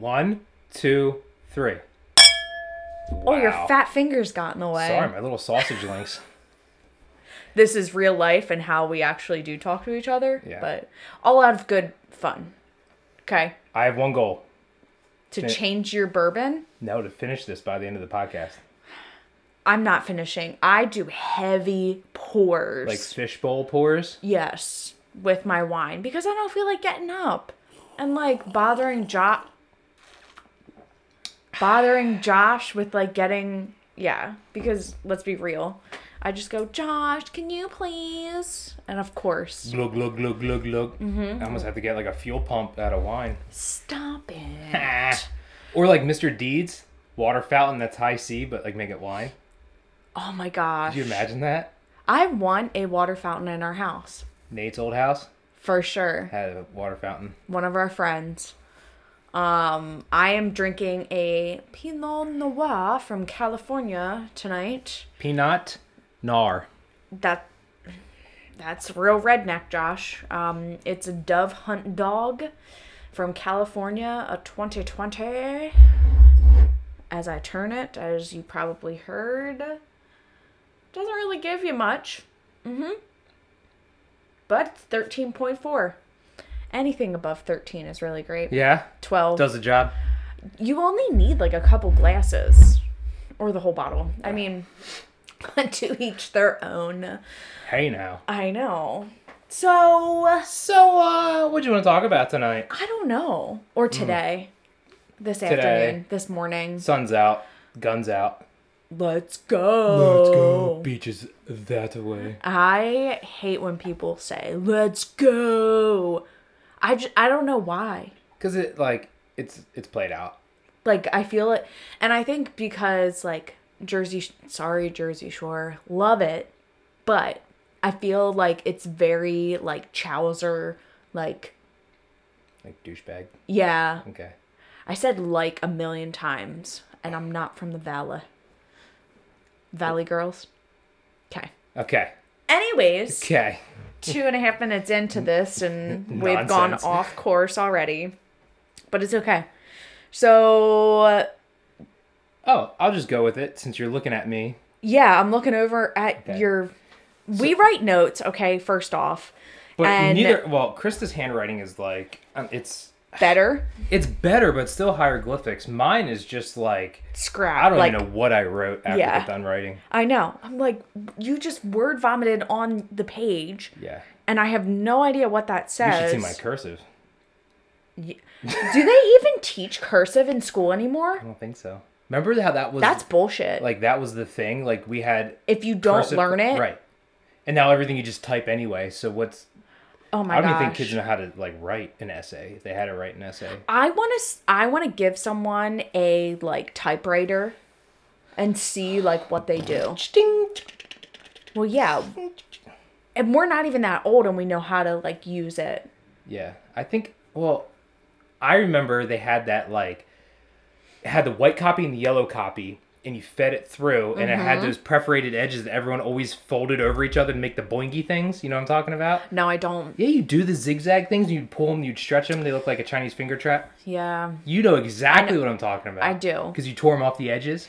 One, two, three. Oh, your fat fingers got in the way. Sorry, my little sausage links. This is real life and how we actually do talk to each other. Yeah. But all out of good fun. Okay. I have one goal. To Fin- change your bourbon, No, to finish this by the end of the podcast. I'm not finishing. I do heavy pours. Like fishbowl pours. yes, with my wine because I don't feel like getting up and like bothering Josh. Bothering Josh with like getting yeah because let's be real, I just go Josh, can you please? And of course, Glug, glug, glug, glug, glug. Mm-hmm. I almost have to get like a fuel pump out of wine. stop it. or like Mr. Deeds, water fountain that's high C, but like make it wine. Oh my gosh. Could you imagine that? I want a water fountain in our house Nate's old house for sure. had a water fountain. One of our friends. Um, I am drinking a Pinot Noir from California tonight. Peanut, nar. That that's real redneck, Josh. Um, it's a Dove Hunt Dog from California, a 2020. As I turn it, as you probably heard, doesn't really give you much. Mm-hmm. But it's 13.4. Anything above 13 is really great. Yeah, 12. does the job. you only need like a couple glasses or the whole bottle. I mean, to each their own. Hey now. I know. So, So, uh, what do you want to talk about tonight? I don't know. Or today. This Today. afternoon. This morning. Sun's out, guns out. Let's go. Beaches that way. I hate when people say, let's go. I, j- I don't know why. Cause it like it's it's played out. like I feel it, and I think because like Jersey, sorry Jersey Shore, love it, but I feel like it's very like Chowser, like Like douchebag. yeah. Okay. I said like a million times, and I'm not from the Valley. Valley girls. Okay. Okay. Anyways, Okay. Two and a half minutes into this, and we've gone off course already, but it's okay. So Oh, I'll just go with it since you're looking at me. Yeah, I'm looking over at Okay. your. We write notes, okay. First off, But And- neither. Well, Krista's handwriting is like um, it's better it's better, but still hieroglyphics. Mine is just like scrap. I don't like, even know what I wrote after Yeah. Done writing. I know. I'm like, you just word vomited on the page, Yeah. and I have no idea what that says. You should see my cursive. Do they even teach cursive in school anymore? I don't think so. Remember how that was That's bullshit. like that was the thing. Like we had if you don't cursive- learn it, right, and now everything you just type anyway. So what's oh my god. I don't gosh. even think kids know how to like write an essay. If they had to write an essay. I want to. I want to give someone a like typewriter, and see like what they do. Well, yeah. And we're not even that old and we know how to like use it. Yeah, I think. Well, I remember they had that like had the white copy and the yellow copy, and you fed it through, and it Mm-hmm. had those perforated edges that everyone always folded over each other to make the boingy things. You know what I'm talking about? No, I don't. Yeah, you do the zigzag things. and You'd pull them, you'd stretch them. They look like a Chinese finger trap. Yeah. You know exactly what I'm talking about. I do. Because you tore them off the edges.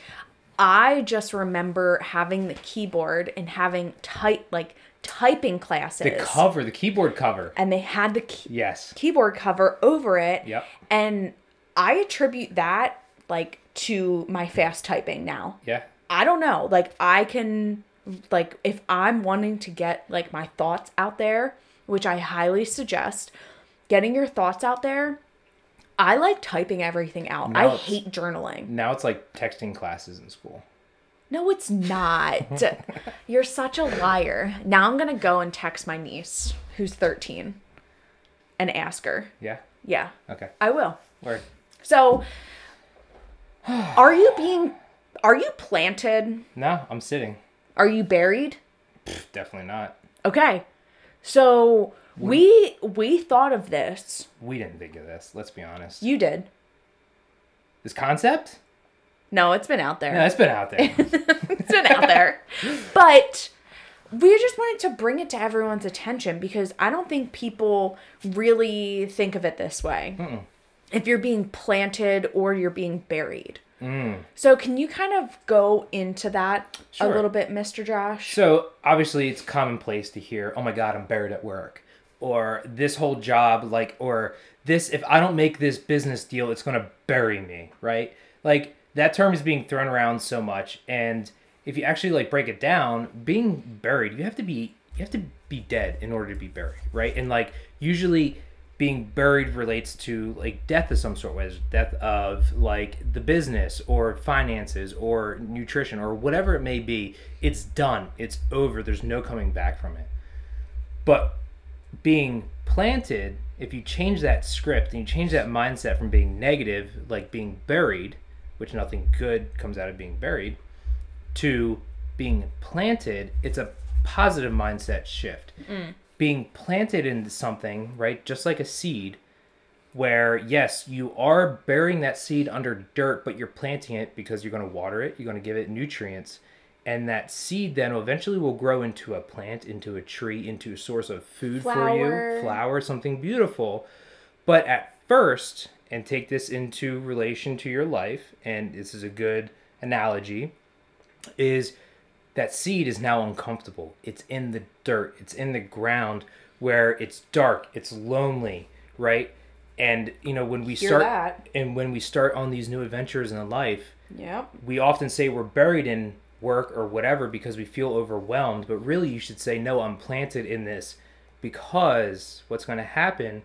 I just remember having the keyboard and having tight like typing classes. The cover, the keyboard cover. and they had the key- Yes. keyboard cover over it. Yep. And I attribute that like to my fast typing now. Yeah. I don't know. Like I can like if I'm wanting to get like my thoughts out there, which I highly suggest, getting your thoughts out there, I like typing everything out. Now I hate journaling. Now it's like texting classes in school. No, it's not. You're such a liar. Now I'm going to go and text my niece who's 13 and ask her. Yeah. Yeah, Okay. I will. Word. So, are you being are you planted? No, I'm sitting. Are you buried? Definitely not. Okay. So, we we thought of this. We didn't think of this. Let's be honest. You did. This concept? No, it's been out there. Yeah, it's been out there. it's been out there. But we just wanted to bring it to everyone's attention because I don't think people really think of it this way. If you're being planted or you're being buried. Mm. So can you kind of go into that Sure. a little bit, Mr. Josh? So obviously, it's commonplace to hear, "Oh my God, I'm buried at work," or "This whole job, like," or "This if I don't make this business deal, it's gonna bury me," right? Like that term is being thrown around so much, and if you actually like break it down, being buried, you have to be you have to be dead in order to be buried, right? And like usually. Being buried relates to like death of some sort, whether death of like the business or finances or nutrition or whatever it may be. It's done. It's over. There's no coming back from it. But being planted, if you change that script and you change that mindset from being negative, like being buried, which nothing good comes out of being buried, to being planted, it's a positive mindset shift. Mm. Being planted into something, right, just like a seed, where yes, you are burying that seed under dirt, but you're planting it because you're going to water it, you're going to give it nutrients, and that seed then eventually will grow into a plant, into a tree, into a source of food for you, flower, something beautiful. But at first, and take this into relation to your life, and this is a good analogy, is that seed is now uncomfortable. It's in the dirt, it's in the ground where it's dark, it's lonely, right? And you know, when we Hear start that. and when we start on these new adventures in life, Yep. we often say we're buried in work or whatever because we feel overwhelmed, but really you should say no, I'm planted in this because what's going to happen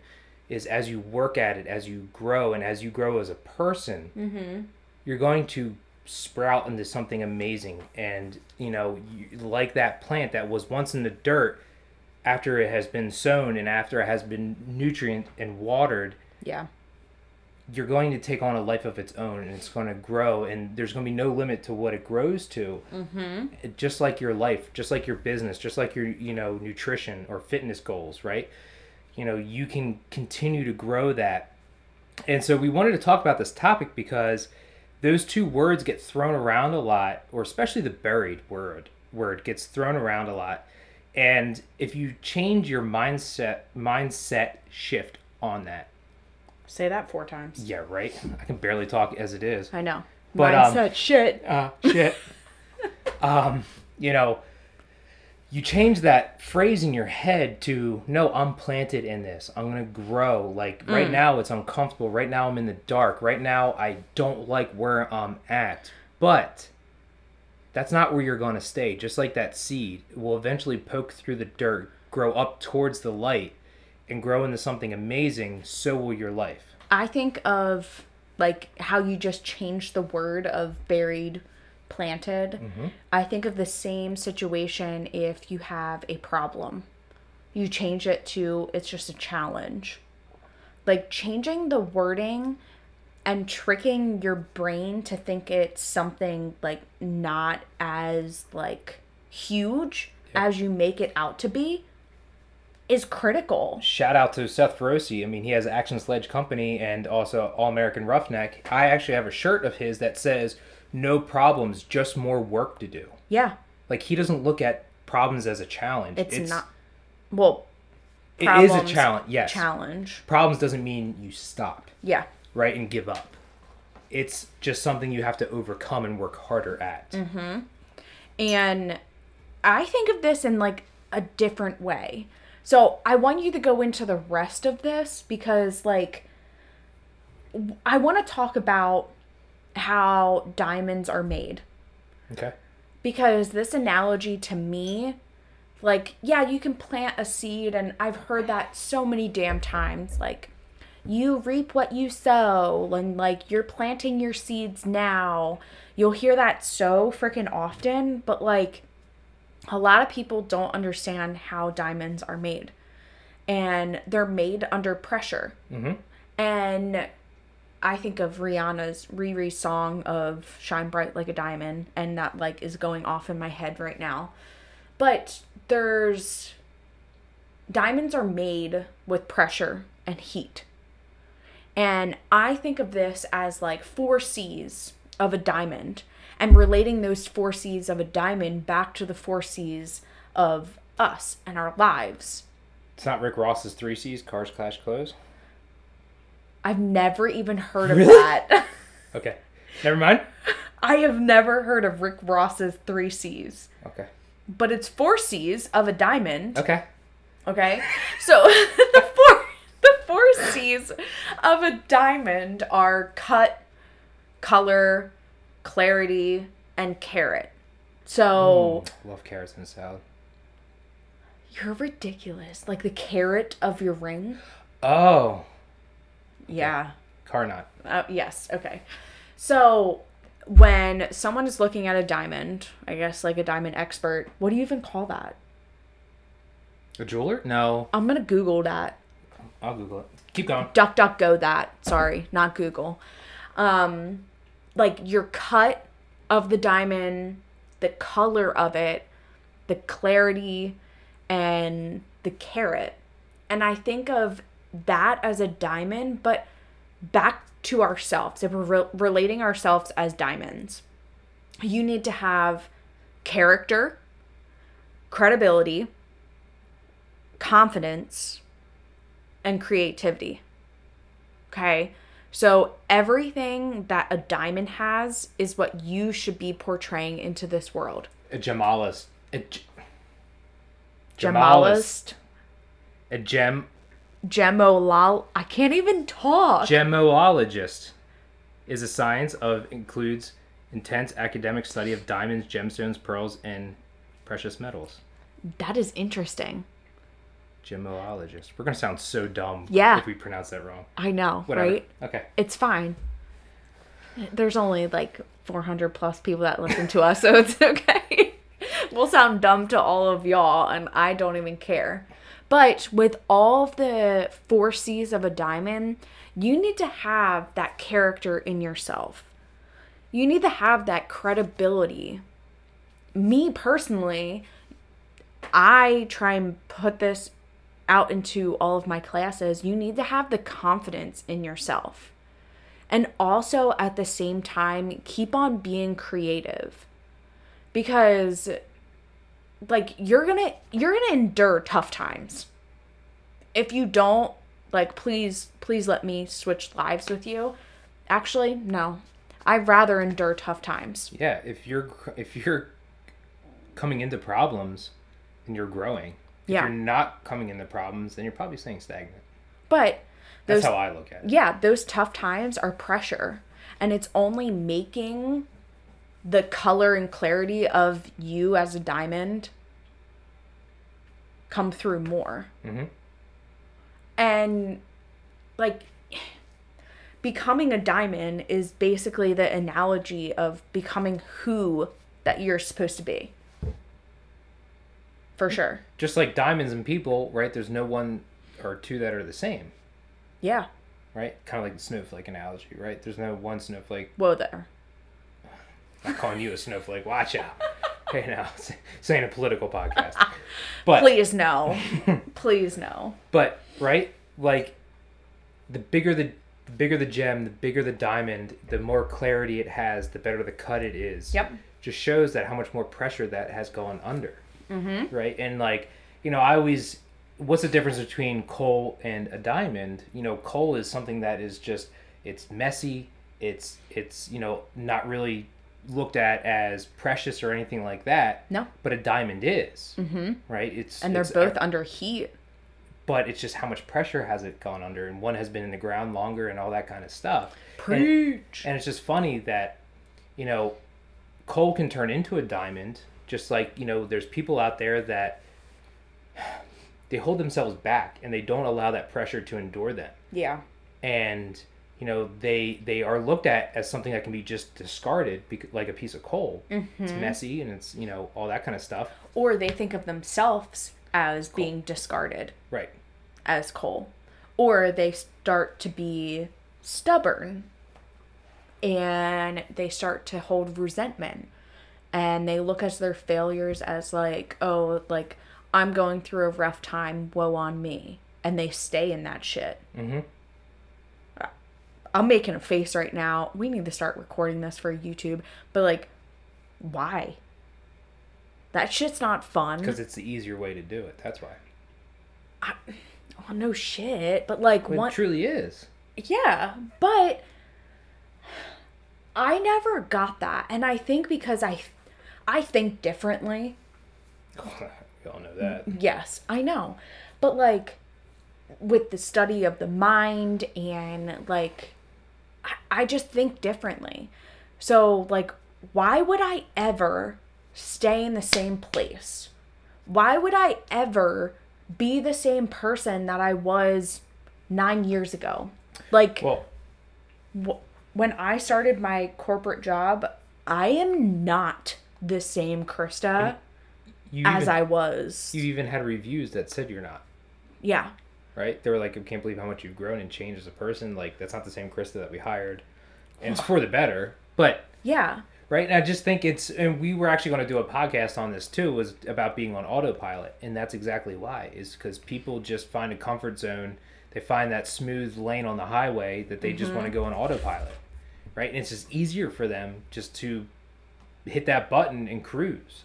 is as you work at it, as you grow and as you grow as a person, mm-hmm. you're going to sprout into something amazing and you know you, like that plant that was once in the dirt after it has been sown and after it has been nutrient and watered Yeah. you're going to take on a life of its own and it's going to grow and there's going to be no limit to what it grows to mm-hmm. just like your life just like your business just like your you know nutrition or fitness goals right you know you can continue to grow that and so we wanted to talk about this topic because those two words get thrown around a lot or especially the buried word word gets thrown around a lot and if you change your mindset mindset shift on that Say that four times. yeah, right. I can barely talk as it is. I know. But, um, Mindset shit. Uh, shit. um, you know, you change that phrase in your head to no, I'm planted in this. I'm gonna grow. Like right mm. now, it's uncomfortable. Right now, I'm in the dark. Right now, I don't like where I'm at. But that's not where you're gonna stay. Just like that seed will eventually poke through the dirt, grow up towards the light, and grow into something amazing. So will your life. I think of like how you just changed the word of buried, planted. Mm-hmm. I think of the same situation if you have a problem. You change it to it's just a challenge. Like changing the wording and tricking your brain to think it's something like not as like huge as you make it out to be is critical. shout out to Seth Feroce. I mean, he has Axe and Sledge Company and also All American Roughneck. I actually have a shirt of his that says "No problems, just more work to do." Yeah. Like he doesn't look at problems as a challenge. It's, not well It is a challenge. Yes. challenge. Problems doesn't mean you stop, Yeah. right, and give up. It's just something you have to overcome and work harder at. Mm-hmm. And I think of this in like a different way. So I want you to go into the rest of this because like I want to talk about how diamonds are made. Okay. because this analogy to me like yeah you can plant a seed and i've heard that so many damn times like you reap what you sow and like you're planting your seeds now you'll hear that so freaking often but like a lot of people don't understand how diamonds are made and they're made under pressure Mm-hmm. and I think of Rihanna's Riri song of Shine Bright Like a Diamond, and that like is going off in my head right now. But there's diamonds are made with pressure and heat. And I think of this as like four C's of a diamond and relating those four C's of a diamond back to the four C's of us and our lives. It's not Rick Ross's three C's: cars, clash, clothes. I've never even heard of Really? that. Okay. Never mind. I have never heard of Rick Ross's three C's, Okay. but it's four C's of a diamond. Okay. Okay, so the four the four C's of a diamond are cut, color, clarity, and carat. So Mm, love carrots in a salad. you're ridiculous. Like the carat of your ring. Oh, Yeah. Carnot. Uh, yes. Okay. So when someone is looking at a diamond, I guess like a diamond expert, what do you even call that? A jeweler? No. I'm gonna Google that. I'll Google it. Keep going. Duck Duck Go that. Sorry, not Google. Um, like your cut of the diamond, the color of it, the clarity, and the carat. And I think of that as a diamond, but back to ourselves. If we're re- relating ourselves as diamonds, you need to have character, credibility, confidence, and creativity. Okay? So everything that a diamond has is what you should be portraying into this world. A gemalist. A ge- Gemalist, A gem gemolol. I can't even talk. gemologist is a science of includes intense academic study of diamonds, gemstones, pearls, and precious metals. that is interesting. Gemologist. We're gonna sound so dumb Yeah. if we pronounce that wrong. I know, Whatever. right? Okay. It's fine. There's only like 400 plus people that listen to us, so it's okay. we'll sound dumb to all of y'all, and I don't even care. But with all the four C's of a diamond, you need to have that character in yourself. You need to have that credibility. Me personally, I try and put this out into all of my classes. You need to have the confidence in yourself. And also at the same time, keep on being creative. Because like you're going to you're going to endure tough times. If you don't, like please please let me switch lives with you. Actually, no. I'd rather endure tough times. Yeah, if you're if you're coming into problems and you're growing, Yeah. if you're not coming into problems, then you're probably staying stagnant. But That's how I look at it. yeah, those tough times are pressure. And it's only making the color and clarity of you as a diamond come through more. Mhm. And like becoming a diamond is basically the analogy of becoming who that you're supposed to be. For sure. Just like diamonds and people, right? There's no one or two that are the same, Yeah. right? Kind of like the snowflake analogy, right? There's no one snowflake. Whoa there. I'm not calling you a snowflake. Watch out. Hey, now ain't a political podcast, but Please no. Please no. but right, like the bigger the, the bigger the gem, the bigger the diamond, the more clarity it has, the better the cut it is. Yep. Just shows that how much more pressure that has gone under. Mm-hmm. Right, and like you know, I always, what's the difference between coal and a diamond? You know, coal is something that is just it's messy. It's it's you know not really looked at as precious or anything like that. No. But a diamond is. Mm-hmm. Right. It's And they're it's- both under heat. but it's just how much pressure has it gone under and one has been in the ground longer and all that kind of stuff and, Preach. and it's just funny that you know coal can turn into a diamond just like you know there's people out there that they hold themselves back and they don't allow that pressure to endure them Yeah. and you know they they are looked at as something that can be just discarded like a piece of coal. It's messy and it's you know all that kind of stuff. Or they think of themselves as being discarded right. as coal. Or they start to be stubborn and they start to hold resentment. And they look at their failures as like, oh, like I'm going through a rough time, woe on me. And they stay in that shit. mm-hmm I'm making a face right now. We need to start recording this for YouTube. But like, why? That shit's not fun. because it's the easier way to do it that's why Oh, no shit. But like, what? one, truly is Yeah, but I never got that. And I think because I I think differently. we all know that. Yes, I know. But like with the study of the mind and like I, just think differently. So like why would I ever stay in the same place? Why would I ever be the same person that I was 9 years ago? Like Well, wh- when I started my corporate job, I am not the same Krista you as even, I was. you even had reviews that said you're not. yeah. Right? They were like, I can't believe how much you've grown and changed as a person. Like, that's not the same Krista that we hired. And it's for the better. But, Yeah. right? And I just think it's, and we were actually going to do a podcast on this too, was about being on autopilot. And that's exactly why, is because people just find a comfort zone. They find that smooth lane on the highway that they just mm-hmm. want to go on autopilot, right? And it's just easier for them just to hit that button and cruise.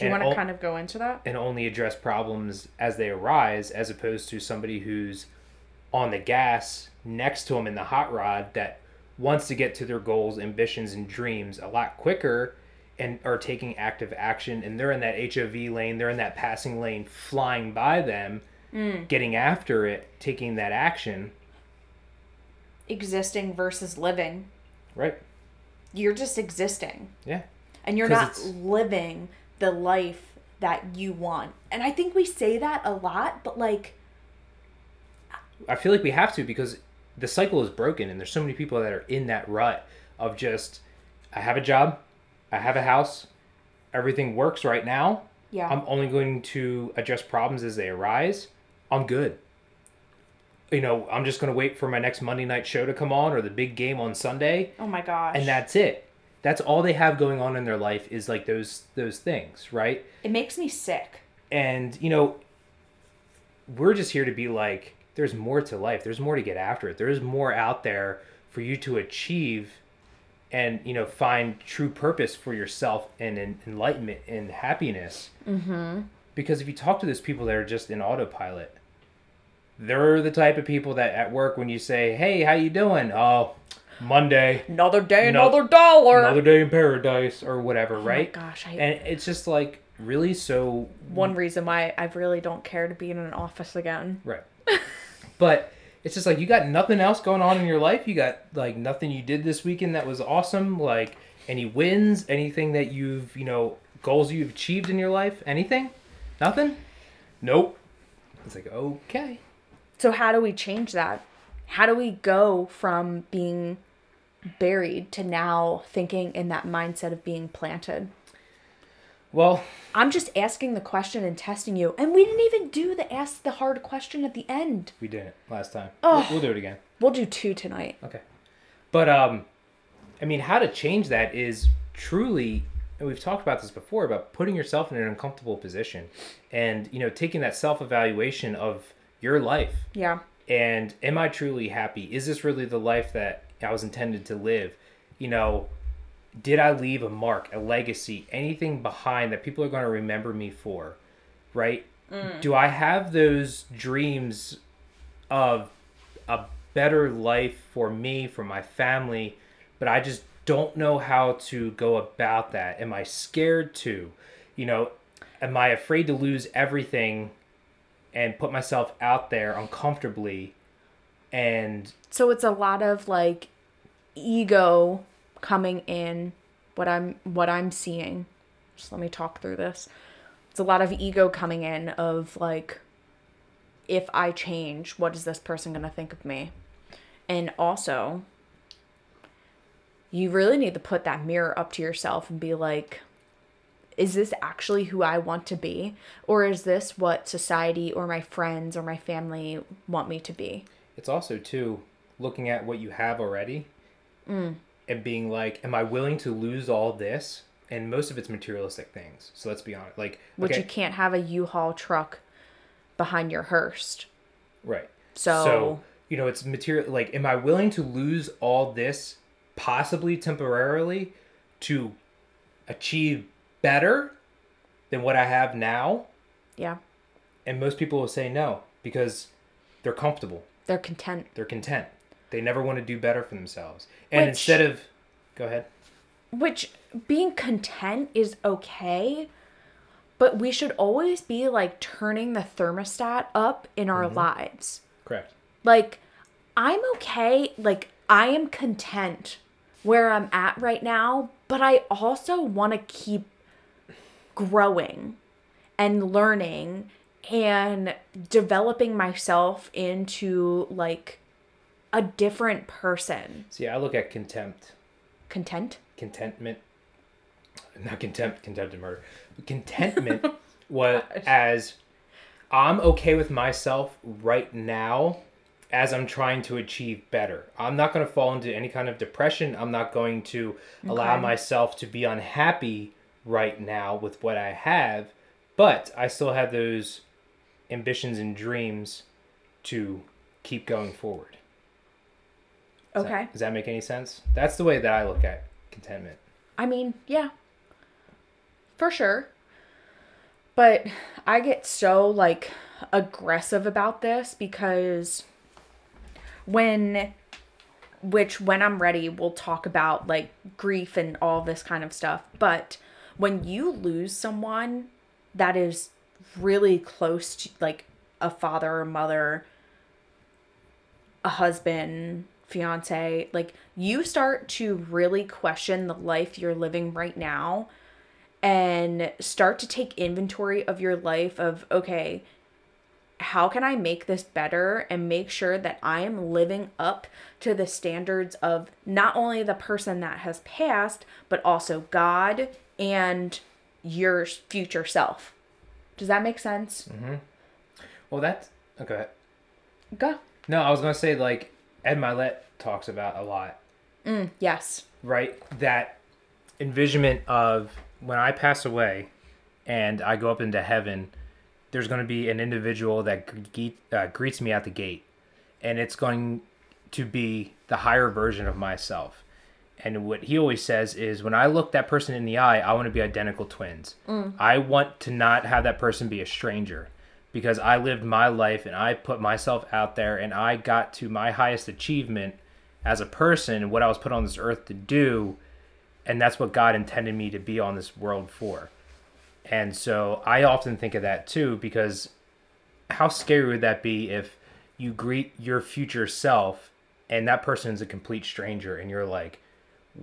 Do you want to all- kind of go into that? and only address problems as they arise as opposed to somebody who's on the gas next to them in the hot rod that wants to get to their goals ambitions and dreams a lot quicker and are taking active action and they're in that hov lane they're in that passing lane flying by them mm. getting after it taking that action Existing versus living. right You're just existing. yeah And you're not living the life that you want. And I think we say that a lot, but like, I feel like we have to because the cycle is broken and there's so many people that are in that rut of just I have a job, I have a house, everything works right now. yeah. I'm only going to address problems as they arise. I'm good. You know, I'm just going to wait for my next Monday night show to come on or the big game on Sunday oh my gosh. and that's it. That's all they have going on in their life is like those those things, right? it makes me sick. and you know we're just here to be like there's more to life there's more to get after it there's more out there for you to achieve and you know find true purpose for yourself and en- enlightenment and happiness mm-hmm. because if you talk to those people that are just in autopilot they're the type of people that at work when you say hey how you doing oh monday Another day, No- another dollar. another day in paradise or whatever Oh my right gosh, I, and it's just like really so one reason why I really don't care to be in an office again. Right. but it's just like you got nothing else going on in your life. You got like nothing you did this weekend that was awesome. Like any wins, anything that you've, you know, goals you've achieved in your life, anything? Nothing? Nope. It's like, okay. So how do we change that? How do we go from being buried to now thinking in that mindset of being planted? Well, I'm just asking the question and testing you. And we didn't even do the ask the hard question at the end. we did it last time. Oh. We'll, we'll do it again. We'll do two tonight. Okay. But um I mean how to change that is truly and we've talked about this before about putting yourself in an uncomfortable position and you know taking that self-evaluation of your life Yeah. and am I truly happy? Is this really the life that I was intended to live? You know, did I leave a mark, a legacy, anything behind that people are going to remember me for? Right? Mm. Do I have those dreams of a better life for me, for my family, but I just don't know how to go about that? Am I scared to? You know, am I afraid to lose everything and put myself out there uncomfortably and So it's a lot of like ego coming in what I'm what I'm seeing. Just let me talk through this. It's a lot of ego coming in of like if I change, what is this person going to think of me? And also you really need to put that mirror up to yourself and be like is this actually who I want to be or is this what society or my friends or my family want me to be? It's also too looking at what you have already Mm. and being like am i willing to lose all this? And most of it's materialistic things so let's be honest like which okay, you can't have a U-Haul truck behind your hearse. right. So, you know it's material like am i willing to lose all this possibly temporarily to achieve better than what i have now? Yeah, and most people will say no because they're comfortable they're content. they're content They never want to do better for themselves. And Which- instead of go ahead. Which being content is okay, but we should always be like turning the thermostat up in our mm-hmm. lives. Correct. Like, I'm okay. Like, I am content where I'm at right now, but I also want to keep growing and learning and developing myself into like a different person. See, I look at contempt, Content? contentment, not contempt, contempt and murder. Contentment oh was as I'm okay with myself right now as I'm trying to achieve better. I'm not going to fall into any kind of depression. I'm not going to allow myself to be unhappy right now with what I have, but I still have those ambitions and dreams to keep going forward. Does that- Okay. does that make any sense? That's the way that I look at contentment. I mean, yeah. For sure. But I get so like aggressive about this because when which when I'm ready we'll talk about like grief and all this kind of stuff. But when you lose someone that is really close to like a father or mother, a husband, fiance, like you start to really question the life you're living right now and start to take inventory of your life of okay, how can I make this better and make sure that I am living up to the standards of not only the person that has passed, but also God and your future self. Does that make sense? Mm-hmm. Well, that's okay. Go. No, I was gonna say like Ed Mylett talks about a lot, Yes. right? That envisionment of when I pass away and I go up into heaven, there's gonna be an individual that gre- uh, greets me at the gate, and it's going to be the higher version of myself. And what he always says is, when I look that person in the eye, I want to be identical twins. Mm. I want to not have that person be a stranger because I lived my life and I put myself out there and I got to my highest achievement as a person, what I was put on this earth to do. And that's what God intended me to be on this world for. And so I often think of that too because how scary would that be if you greet your future self and that person is a complete stranger and you're like,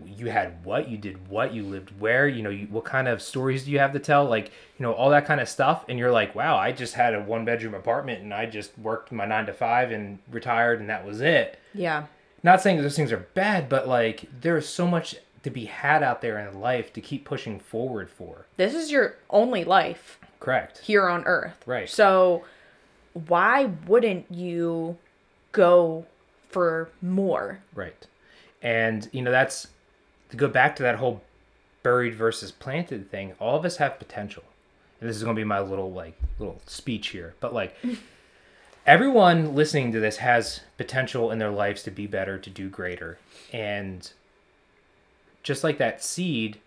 you had what you did what you lived where you know you, what kind of stories do you have to tell like you know all that kind of stuff and you're like wow i just had a one bedroom apartment and i just worked my nine to five and retired and that was it Yeah. not saying those things are bad but like there's so much to be had out there in life to keep pushing forward for This is your only life correct here on earth. Right. So why wouldn't you go for more? Right. And, you know, that's to go back to that whole buried versus planted thing. All of us have potential. And this is going to be my little, like, little speech here. But, like, everyone listening to this has potential in their lives to be better, to do greater. And just like that seed,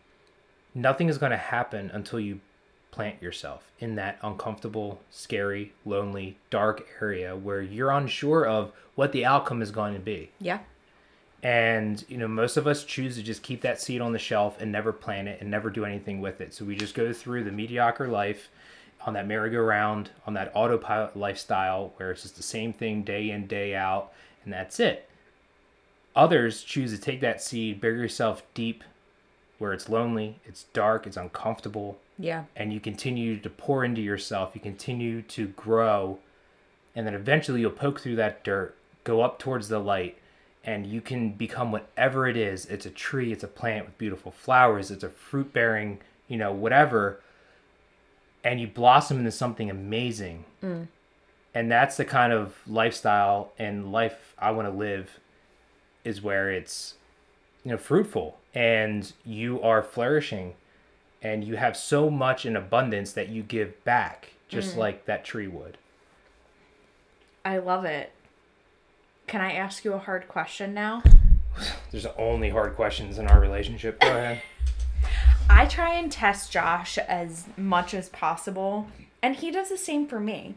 nothing is going to happen until you plant yourself in that uncomfortable, scary, lonely, dark area where you're unsure of what the outcome is going to be. Yeah. And, you know, most of us choose to just keep that seed on the shelf and never plant it and never do anything with it. So we just go through the mediocre life on that merry-go-round, on that autopilot lifestyle where it's just the same thing day in, day out, and that's it. Others choose to take that seed, bury yourself deep where it's lonely, it's dark, it's uncomfortable, Yeah. and you continue to pour into yourself, you continue to grow, and then eventually you'll poke through that dirt, go up towards the light, and you can become whatever it is. It's a tree, it's a plant with beautiful flowers, it's a fruit bearing, you know, whatever. And you blossom into something amazing. Mm. And that's the kind of lifestyle and life I want to live is where it's you know fruitful and you are flourishing and you have so much in abundance that you give back just mm. like that tree would I love it. Can I ask you a hard question now? there's only hard questions in our relationship go ahead I try and test Josh as much as possible, and he does the same for me.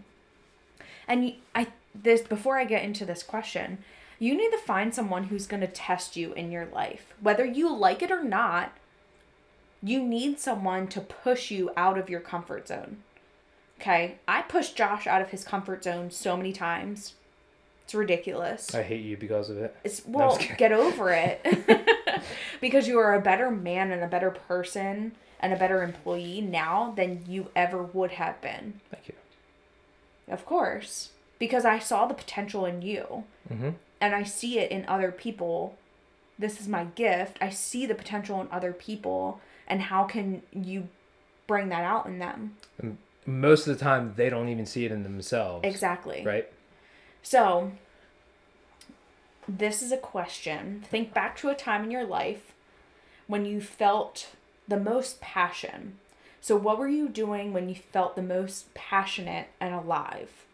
And I this before I get into this question, You need to find someone who's going to test you in your life. Whether you like it or not, you need someone to push you out of your comfort zone. Okay? I pushed Josh out of his comfort zone so many times. It's ridiculous. I hate you because of it. It's well, kidding. get over it. because you are a better man and a better person and a better employee now than you ever would have been. Thank you. Of course, because I saw the potential in you. Mm-hmm. And I see it in other people. This is my gift. I see the potential in other people and how can you bring that out in them? Most of the time, they don't even see it in themselves. Exactly. Right? So, this is a question. Think back to a time in your life when you felt the most passion. So, what were you doing when you felt the most passionate and alive?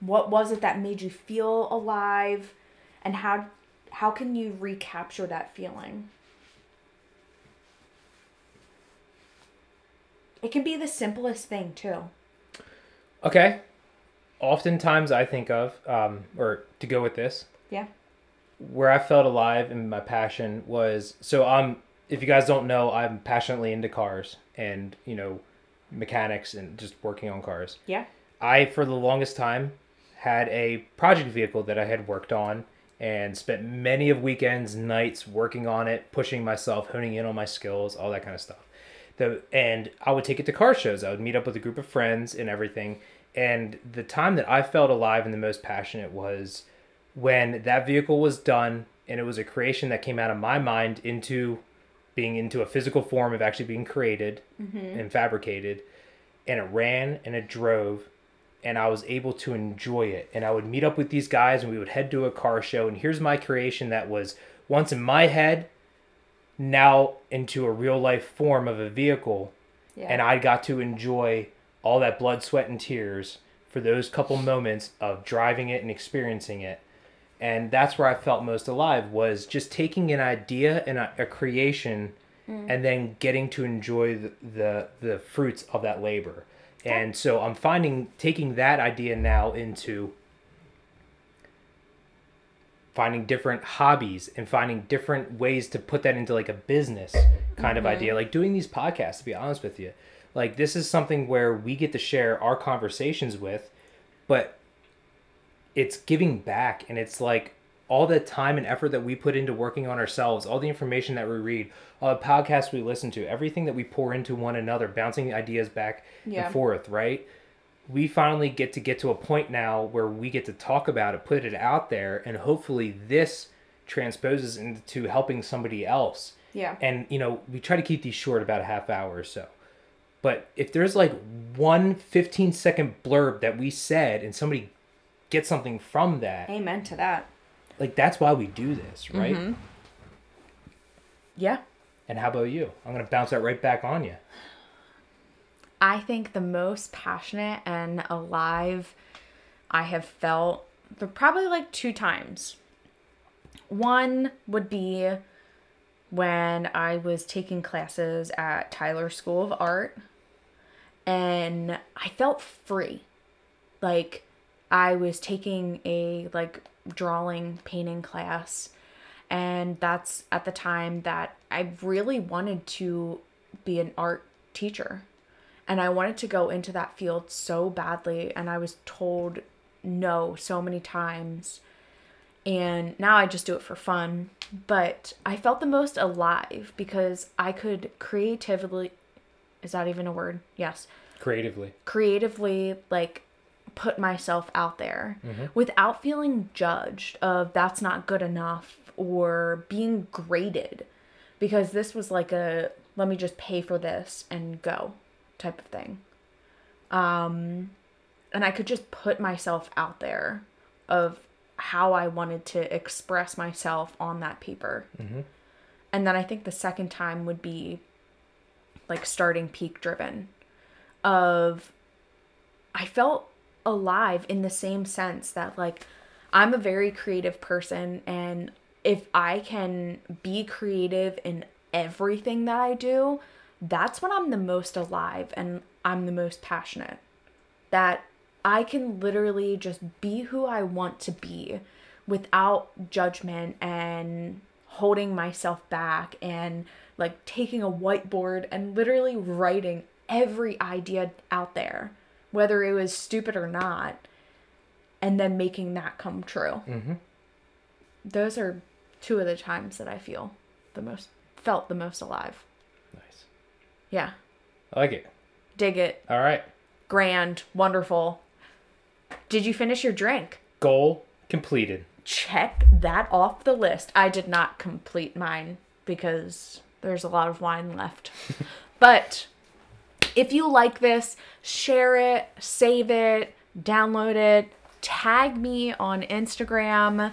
What was it that made you feel alive? And how how can you recapture that feeling? It can be the simplest thing, too. Okay. Oftentimes, I think of, um, or to go with this, Yeah. where I felt alive and my passion was so I'm if you guys don't know, I'm passionately into cars and, you know, mechanics and just working on cars. Yeah. I for the longest time had a project vehicle that I had worked on and spent many of weekends, nights working on it, pushing myself, honing in on my skills, all that kind of stuff. The and I would take it to car shows. I would meet up with a group of friends and everything. And the time that I felt alive and the most passionate was when that vehicle was done and it was a creation that came out of my mind into being into a physical form of actually being created mm-hmm. and fabricated and it ran and it drove and I was able to enjoy it. And I would meet up with these guys and we would head to a car show. And here's my creation that was once in my head, now into a real life form of a vehicle. Yeah. And I got to enjoy all that blood, sweat, and tears for those couple moments of driving it and experiencing it. And that's where I felt most alive was just taking an idea and a, a creation mm. and then getting to enjoy the, the, the fruits of that labor. And so I'm finding taking that idea now into finding different hobbies and finding different ways to put that into like a business kind of mm-hmm. idea like doing these podcasts to be honest with you like this is something where we get to share our conversations with but it's giving back and it's like all the time and effort that we put into working on ourselves all the information that we read all the podcasts we listen to everything that we pour into one another bouncing ideas back Yeah. and forth right we finally get to get to a point now where we get to talk about it put it out there and hopefully this transposes into helping somebody else Yeah. and you know we try to keep these short about a half hour or so but if there's like one 15 second blurb that we said and somebody gets something from that Amen to that. like that's why we do this right mm-hmm. Yeah. and how about you i'm gonna bounce that right back on you I think the most passionate and alive I have felt for probably like two times. One would be when I was taking classes at Tyler School of Art and I felt free. Like I was taking a like drawing painting class and that's at the time that I really wanted to be an art teacher. And I wanted to go into that field so badly and I was told no so many times. And now I just do it for fun. But I felt the most alive because I could creatively is that even a word? Yes. Creatively. Creatively like put myself out there without feeling judged of that's not good enough or being graded because this was like a let me just pay for this and go type of thing. Um and i could just put myself out there of how i wanted to express myself on that paper. And then i think the second time would be like starting peak driven of I felt alive in the same sense that like I'm a very creative person and if I can be creative in everything that I do, that's when I'm the most alive and I'm the most passionate. That I can literally just be who I want to be without judgment and holding myself back and like taking a whiteboard and literally writing every idea out there, whether it was stupid or not, and then making that come true. Mm-hmm. Those are two of the times that I feel the most felt the most alive. Nice. Yeah. I like it. Dig it. All right. Grand. Wonderful. Did you finish your drink? Goal completed. Check that off the list. I did not complete mine because there's a lot of wine left. but if you like this, share it, save it, download it, tag me on Instagram,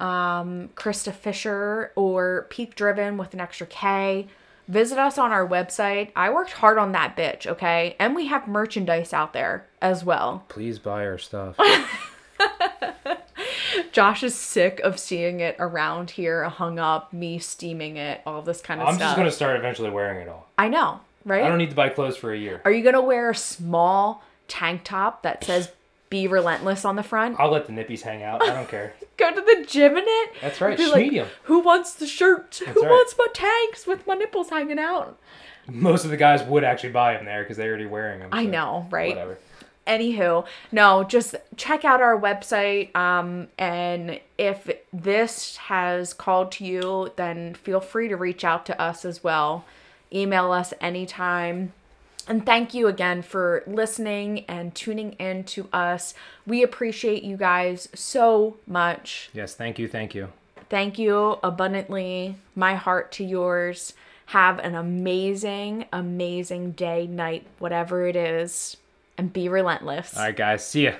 um, Krista Fisher or Peak Driven with an extra K. Visit us on our website. I worked hard on that bitch, okay? And we have merchandise out there as well. Please buy our stuff. Josh is sick of seeing it around here, hung up, me steaming it, all this kind of stuff. I'm stuff. just gonna start eventually wearing it all. I know, right? I don't need to buy clothes for a year. Are you gonna wear a small tank top that says "Be Relentless" on the front? I'll let the nippies hang out. I don't care. Go to the gym in it. That's right, Be like, medium. Who wants the shirt? Who right. wants my tanks with my nipples hanging out? Most of the guys would actually buy them there because they're already wearing them. I so know, right? Whatever. Anywho, no, just check out our website. Um, and if this has called to you, then feel free to reach out to us as well. Email us anytime. And thank you again for listening and tuning in to us. We appreciate you guys so much. Yes, thank you, thank you. Thank you abundantly. My heart to yours. Have an amazing, amazing day, night, whatever it is, and be relentless. All right, guys. See ya.